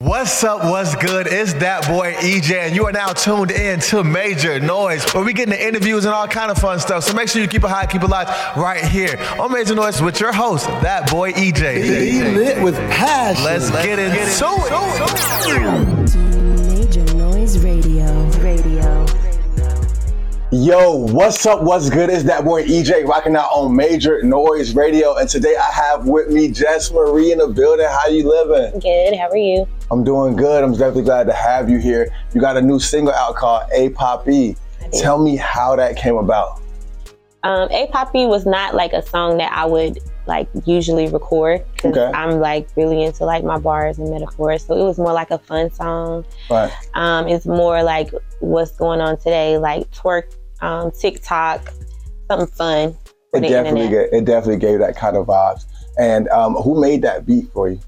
What's up? What's good? It's that boy EJ, and you are now tuned in to Major Noise, where we get into interviews and all kind of fun stuff. So make sure you keep it high, keep it live right here on Major Noise with your host, that boy EJ. Be lit with passion. Let's get into it. Major Noise Radio. Radio. Yo, what's up? What's good? It's that boy EJ rocking out on Major Noise Radio, and today I have with me Jess Marie in the building. How you living? Good. How are you? I'm doing good. I'm definitely glad to have you here. You got a new single out called A Poppy. Tell me how that came about. Um, A Poppy was not like a song that I would like usually record because Okay. I'm like really into like my bars and metaphors. So it was more like a fun song. Right. Um, it's more like what's going on today, like twerk, um, TikTok, something fun. It definitely gave, it definitely gave that kind of vibes. And um, who made that beat for you?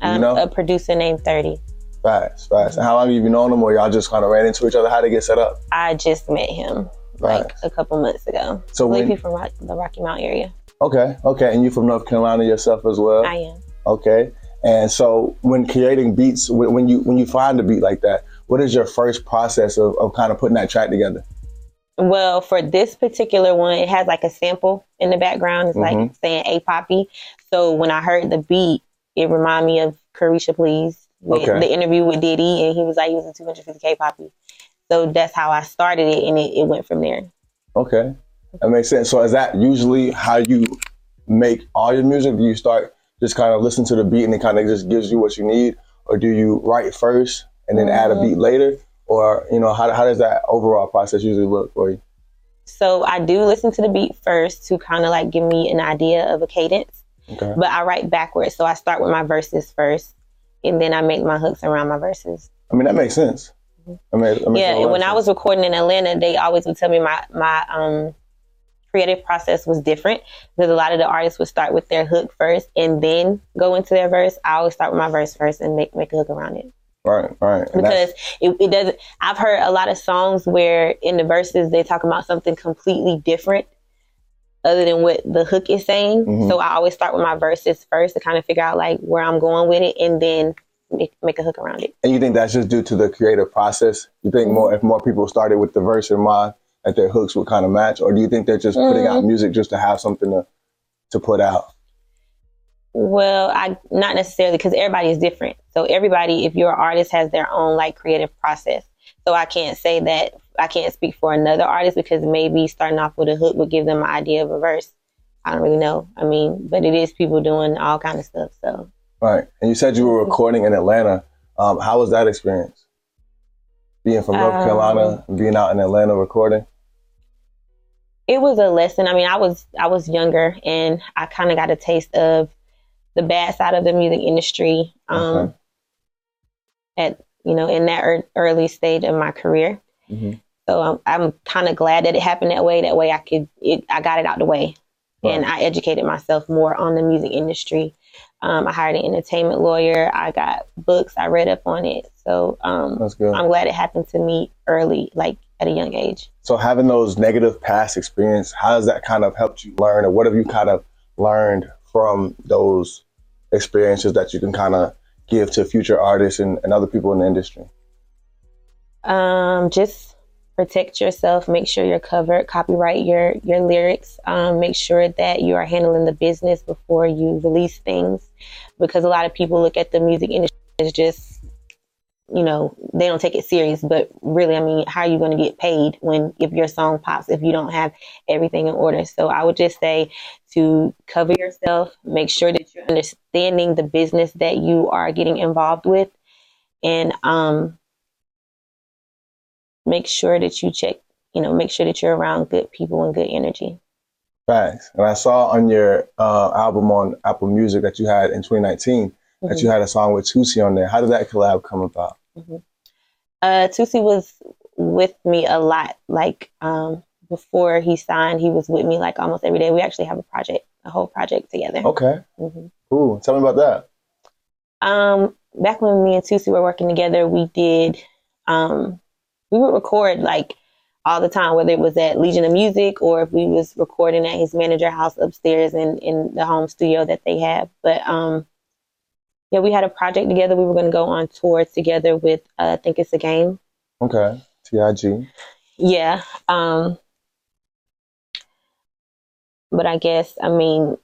Do you Um, know? A producer named Thirty. Fast, fast. And how long have you been known him, or y'all just kind of ran into each other? How they get set up? I just met him like a couple months ago. So I believe when- from Rock, the Rocky Mount area. Okay, okay. And you from North Carolina yourself as well? I am. Okay. And so when creating beats, when, you when you find a beat like that, what is your first process of, of kind of putting that track together? Well, for this particular one, it has like a sample in the background. It's like Mhm. saying A Poppy. So when I heard the beat, it reminded me of Carisha Please with Okay. the interview with Diddy, and he was like, he was a 250K Poppy. So that's how I started it, and it, it went from there. Okay, that makes sense. So is that usually how you make all your music? Do you start just kind of listen to the beat and it kind of just gives you what you need, or do you write first and then add a Mhm. beat later, or you know how how does that overall process usually look for you? So I do listen to the beat first to kind of like give me an idea of a cadence, Okay. but I write backwards. So I start with my verses first, and then I make my hooks around my verses. I mean that makes sense. I mean, yeah when i sense. was recording in atlanta they always would tell me my my um creative process was different because a lot of the artists would start with their hook first and then go into their verse i always start with my verse first and make make a hook around it right, right. And because it, it doesn't i've heard a lot of songs where in the verses they talk about something completely different other than what the hook is saying Mhm. so i always start with my verses first to kind of figure out like where i'm going with it and then make, make a hook around it And you think that's just due to the creative process? You think more if more people started with the verse in mind, that their hooks would kind of match, or do you think they're just putting out Mm. music just to have something to to put out? Well, I not necessarily because everybody is different. So everybody, if you're an artist, has their own like creative process. So I can't say that I can't speak for another artist because maybe starting off with a hook would give them an idea of a verse. I don't really know. I mean, but it is people doing all kind of stuff. So Right. And you said you were recording in Atlanta. Um, how was that experience? Being from North Um, Carolina being out in Atlanta recording. it was a lesson. I mean, I was I was younger and I kind of got a taste of the bad side of the music industry. Um, Okay. at you know in that ear early stage of my career. Mhm. So I'm, I'm kind of glad that it happened that way. That way I could, it, I got it out the way, and I educated myself more on the music industry. Um, I hired an entertainment lawyer. I got books. I read up on it. So um, That's good. I'm glad it happened to me early, like at a young age. So having those negative past experience, how has that kind of helped you learn, or what have you kind of learned from those experiences that you can kind of give to future artists and, and other people in the industry? Um, just protect yourself. Make sure you're covered. Copyright your your lyrics. Um, make sure that you are handling the business before you release things, because a lot of people look at the music industry as just, you know, they don't take it serious. But really, I mean, how are you going to get paid when if your song pops if you don't have everything in order? So I would just say to cover yourself. Make sure that you're understanding the business that you are getting involved with, and um make sure that you check, you know, make sure that you're around good people and good energy. Thanks. And I saw on your uh, album on Apple Music that you had in 2019 that you had a song with Tusi on there. How did that collab come about? Uh, Tusi was with me a lot. Like um, before he signed, he was with me like almost every day. We actually have a project, a whole project together. Okay, Mhm. cool. Tell me about that. Um, back when me and Tusi were working together, we did, um, we would record like all the time, whether it was at Legion of Music or if we was recording at his manager house upstairs in, in the home studio that they have. But, um, yeah, we had a project together. We were going to go on tour together with uh, I think it's a game. Okay. Tig. Yeah. Um, but I guess I mean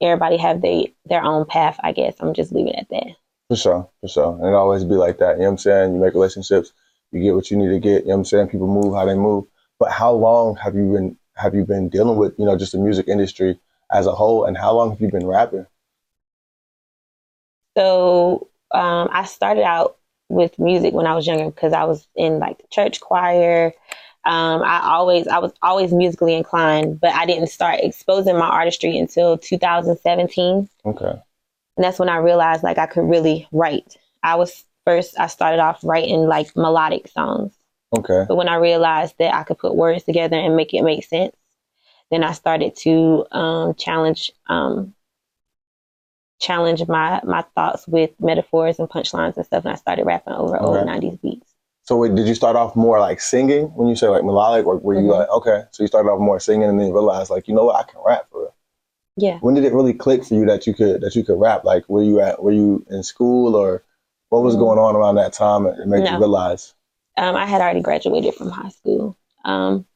everybody have they their own path. I guess I'm just leaving it at that. For sure, for sure. And it always be like that. You know what I'm saying? You make relationships, you get what you need to get. You know what I'm saying? People move how they move. But how long have you been have you been dealing with, you know, just the music industry as a whole and how long have you been rapping? So um, I started out with music when I was younger because I was in like the church choir. Um, I always I was always musically inclined, but I didn't start exposing my artistry until 2017. Okay. And that's when I realized like I could really write. I was first I started off writing like melodic songs. Okay. But when I realized that I could put words together and make it make sense, then I started to um, challenge um, challenge my my thoughts with metaphors and punchlines and stuff. And I started rapping over old '90s beats. So wait, did you start off more like singing when you say like melodic or were you Mhm. like okay, so you started off more singing and then you realized like, you know what, I can rap for real. Yeah. When did it really click for you that you could that you could rap? Like were you at were you in school or what was Mm. going on around that time that made you realize? Um, I had already graduated from high school. Um,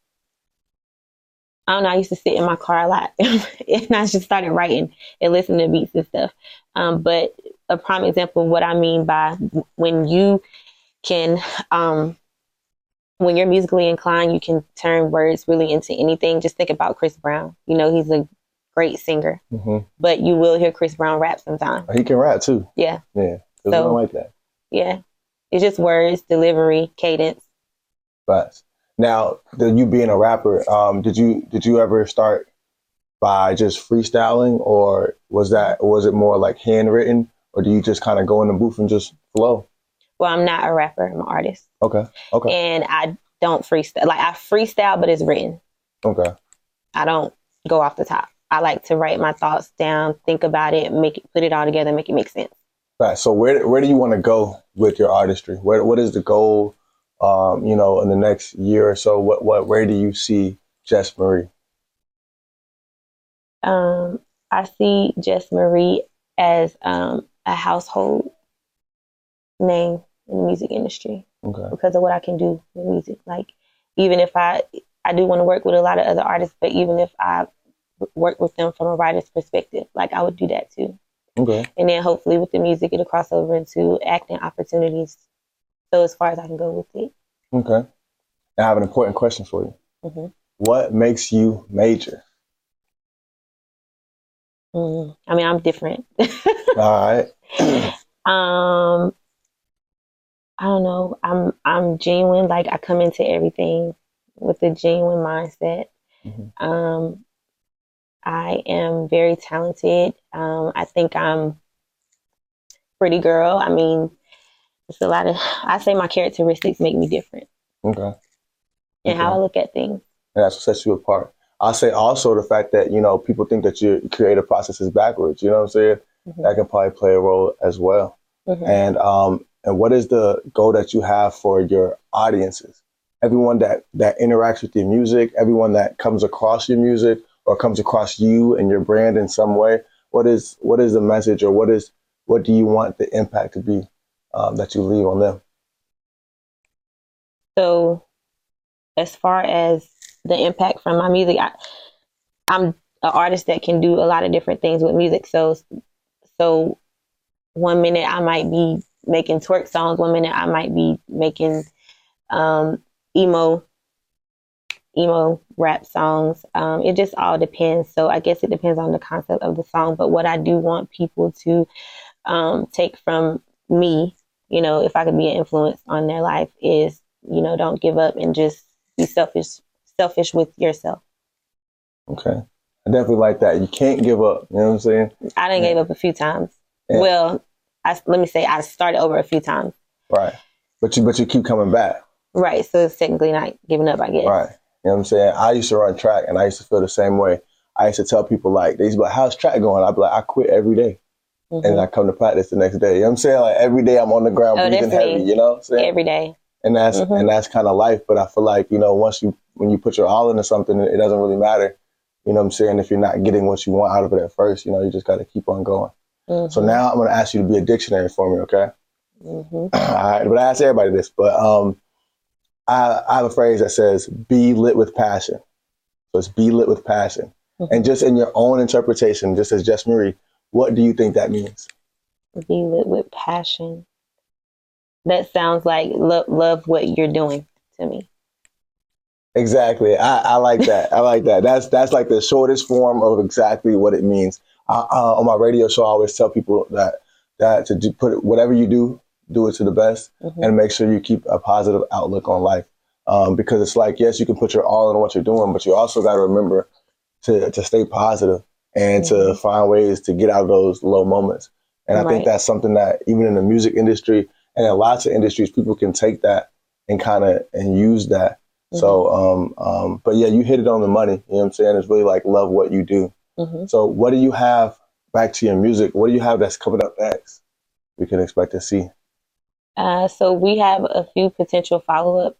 I don't know. I used to sit in my car a lot, and I just started writing and listening to beats and stuff. Um, but a prime example of what I mean by when you can, um, when you're musically inclined, you can turn words really into anything. Just think about Chris Brown. You know, he's a great singer, hmm but you will hear Chris Brown rap sometimes. He can rap too. Yeah, Yeah. So- like that. yeah. It's just words, delivery, cadence. But now, the, you being a rapper, um, did you did you ever start by just freestyling, or was that was it more like handwritten, or do you just kind of go in the booth and just flow? Well, I'm not a rapper. I'm an artist. Okay, okay, and I don't freestyle. Like I freestyle, but it's written. okay, I don't go off the top. I like to write my thoughts down, think about it, make it, put it all together, make it make sense. right. So where where do you want to go with your artistry? Where what is the goal? Um, you know, in the next year or so, what what where do you see Jess Marie? Um, I see Jess Marie as um, a household name in the music industry Okay, because of what I can do with music. Like even if I I do want to work with a lot of other artists, but even if I work with them from a writer's perspective, like I would do that too. okay, and then hopefully with the music it'll cross over into acting opportunities so as far as i can go with it okay. I have an important question for you. Mhm. What makes you major? mm. i mean i'm different All right. um i don't know i'm i'm genuine like i come into everything with a genuine mindset Mhm. um i am very talented um i think i'm pretty girl i mean it's a lot of i say my characteristics make me different Okay. and how i look at things And that's what sets you apart. I'll say also the fact that, you know, people think that your creative process is backwards. You know what I'm saying? Mhm. That can probably play a role as well. Mhm. And um and what is the goal that you have for your audiences? Everyone that that interacts with your music, everyone that comes across your music or comes across you and your brand in some way. What is what is the message or what is what do you want the impact to be um, that you leave on them? So, as far as the impact from my music, I, I'm an artist that can do a lot of different things with music. So, so one minute I might be making twerk songs, one minute I might be making um, emo, emo rap songs. Um, it just all depends. So I guess it depends on the concept of the song. But what I do want people to um, take from me, you know, if I could be an influence on their life, is you know, don't give up and just be selfish, selfish with yourself. Okay. I definitely like that. You can't give up. You know what I'm saying? I done give up a few times. Yeah. Well, I, let me say I started over a few times. Right. But you but you keep coming back. Right. So it's technically not giving up, I guess. Right. You know what I'm saying? I used to run track and I used to feel the same way. I used to tell people like they used to be like, How's track going? I'd be like, I quit every day. Mhm. And I come to practice the next day. You know what I'm saying? Like every day I'm on the ground Oh, breathing heavy, you know what I'm saying? Every day. and that's Mhm. and that's kind of life. But I feel like, you know, once you when you put your all into something, it doesn't really matter. You know what I'm saying? If you're not getting what you want out of it at first, you know, you just gotta keep on going. So now I'm going to ask you to be a dictionary for me, okay? hmm All right, but I ask everybody this, but um, I, I have a phrase that says "be lit with passion." So it's "be lit with passion," and just in your own interpretation, just as Jess Marie, what do you think that means? Be lit with passion. That sounds like love, love what you're doing to me. Exactly. I, I like that. I like that. That's that's like the shortest form of exactly what it means. I, uh, on my radio show, I always tell people that that to do, put it, whatever you do, do it to the best, Mhm. and make sure you keep a positive outlook on life. Um, because it's like yes, you can put your all in what you're doing, but you also got to remember to to stay positive and to Mhm. find ways to get out of those low moments. And I think that's something that even in the music industry and in lots of industries, people can take that and kind of and use that. So, um, um, but yeah, you hit it on the money. You know what I'm saying? It's really like love what you do. hmm So, what do you have back to your music? What do you have that's coming up next? We can expect to see. Uh, so we have a few potential follow up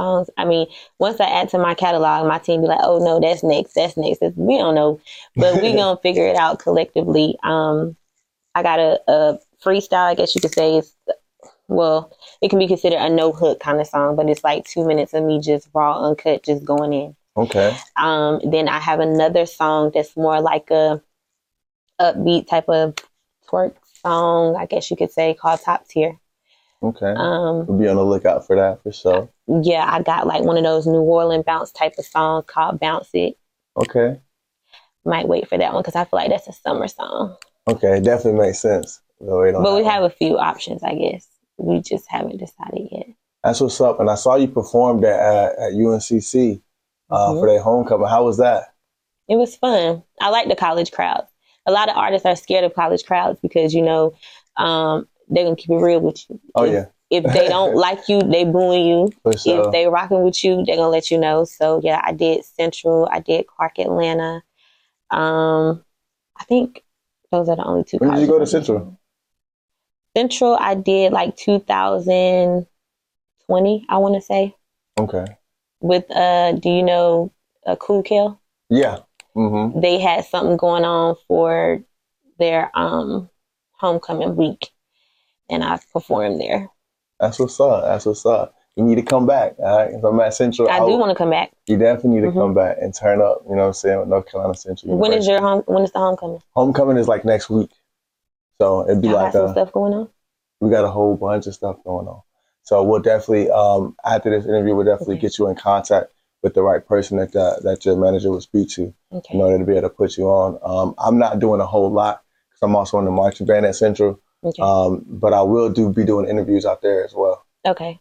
songs. I mean, once I add to my catalog, my team be like, "Oh no, that's next, that's next." It's, we don't know, but we gonna figure it out collectively. Um, I got a, a freestyle, I guess you could say. It's well, it can be considered a no hook kind of song, but it's like two minutes of me just raw, uncut, just going in. Okay. Um, then I have another song that's more like a upbeat type of twerk song, I guess you could say, called Top Tier. Okay. Um, we'll be on the lookout for that for sure. Yeah, I got like one of those New Orleans bounce type of songs called Bounce It. Okay. Might wait for that one because I feel like that's a summer song. Okay. It definitely makes sense. Wait But we that one. have a few options, I guess. We just haven't decided yet. That's what's up. And I saw you performed at, at, at UNCC uh, Mhm. for their homecoming. How was that? It was fun. I like the college crowds. A lot of artists are scared of college crowds because, you know, um, they're going to keep it real with you. Oh yeah, If they don't like you, they booing you. sure. If they rocking with you, they're going to let you know. So, yeah, I did Central. I did Clark Atlanta. Um, I think those are the only two. When did you go to. Central? Central, I did like 2020, I want to say, Okay. with uh, do you know uh, Cool Kill? Yeah. Mm-hmm. They had something going on for their um homecoming week, and I performed there. That's what's up. That's what's up. You need to come back. All right. If I'm at Central, I do want to come back. You definitely need to Mhm. come back and turn up. You know what I'm saying? With North Carolina Central. When is your home? When is the homecoming? homecoming? Is like next week. So it'd be Y'all like got some a, stuff going on. we got a whole bunch of stuff going on. So we'll definitely um, after this interview, we'll definitely Okay. get you in contact with the right person that uh, that your manager will speak to Okay. in order to be able to put you on. Um, I'm not doing a whole lot because I'm also in the marching band at Central, Okay. um, but I will do be doing interviews out there as well. okay.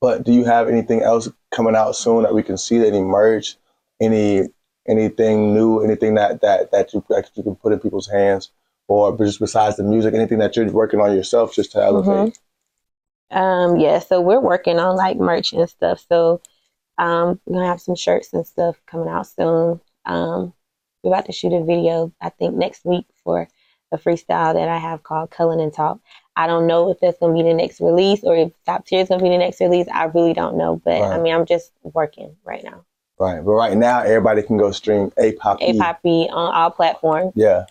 But do you have anything else coming out soon that we can see any merch, any anything new, anything that that that you that you can put in people's hands, or just besides the music, anything that you're working on yourself just to elevate? Um. Yeah. So we're working on like merch and stuff. So, um, we're gonna have some shirts and stuff coming out soon. Um, we're about to shoot a video. I think next week for a freestyle that I have called "Cullen and Talk." I don't know if that's gonna be the next release or if Top Tier is gonna be the next release. I really don't know, but I mean, I'm just working right now. Right. But right now, everybody can go stream A-Pop. A Poppy on all platforms. Yeah.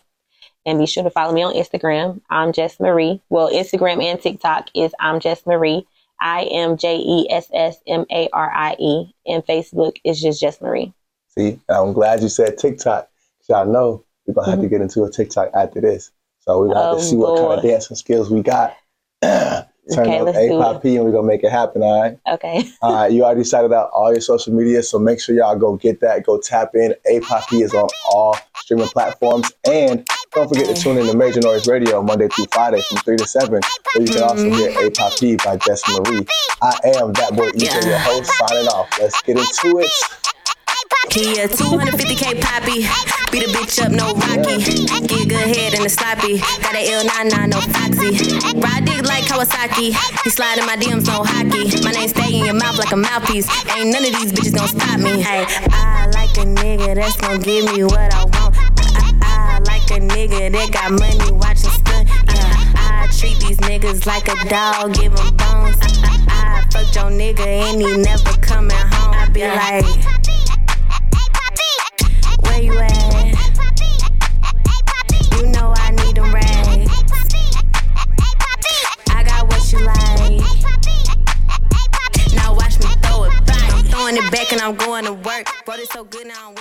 And be sure to follow me on Instagram. I'm Jess Marie. Well, Instagram and TikTok is I'm Jess Marie. I am J E S S M A R I E. And Facebook is just Jess Marie. See, I'm glad you said TikTok. Y'all know we're gonna have to get into a TikTok after this. So we got Mm-hmm. Oh, to see what kind of dancing skills we got. Turn Okay, up A-Pop and we're gonna make it happen. All right. Okay. All right, you already shouted out all your social media, so make sure y'all go get that. Go tap in. APOP is on all streaming platforms. And don't forget to tune in to Major Noise Radio Monday through Friday from 3 to 7, where you can also hear APOP by Jess Marie. I am that boy, EJ, your host, signing off. Let's get into it. Kia 250k poppy. Beat a bitch up, no Rocky. Get good head in the sloppy. Got a L99, no Foxy. Ride dick like Kawasaki. He slide in my DMs, no hockey. My name stay in your mouth like a mouthpiece. Ain't none of these bitches gonna stop me. Hey, I like a nigga that's gonna give me what I want. I, I, like a nigga that got money watching stunt. Yeah, I treat these niggas like a dog, give 'em bones. I, I, I fucked your nigga and he never coming home. I be like. So good now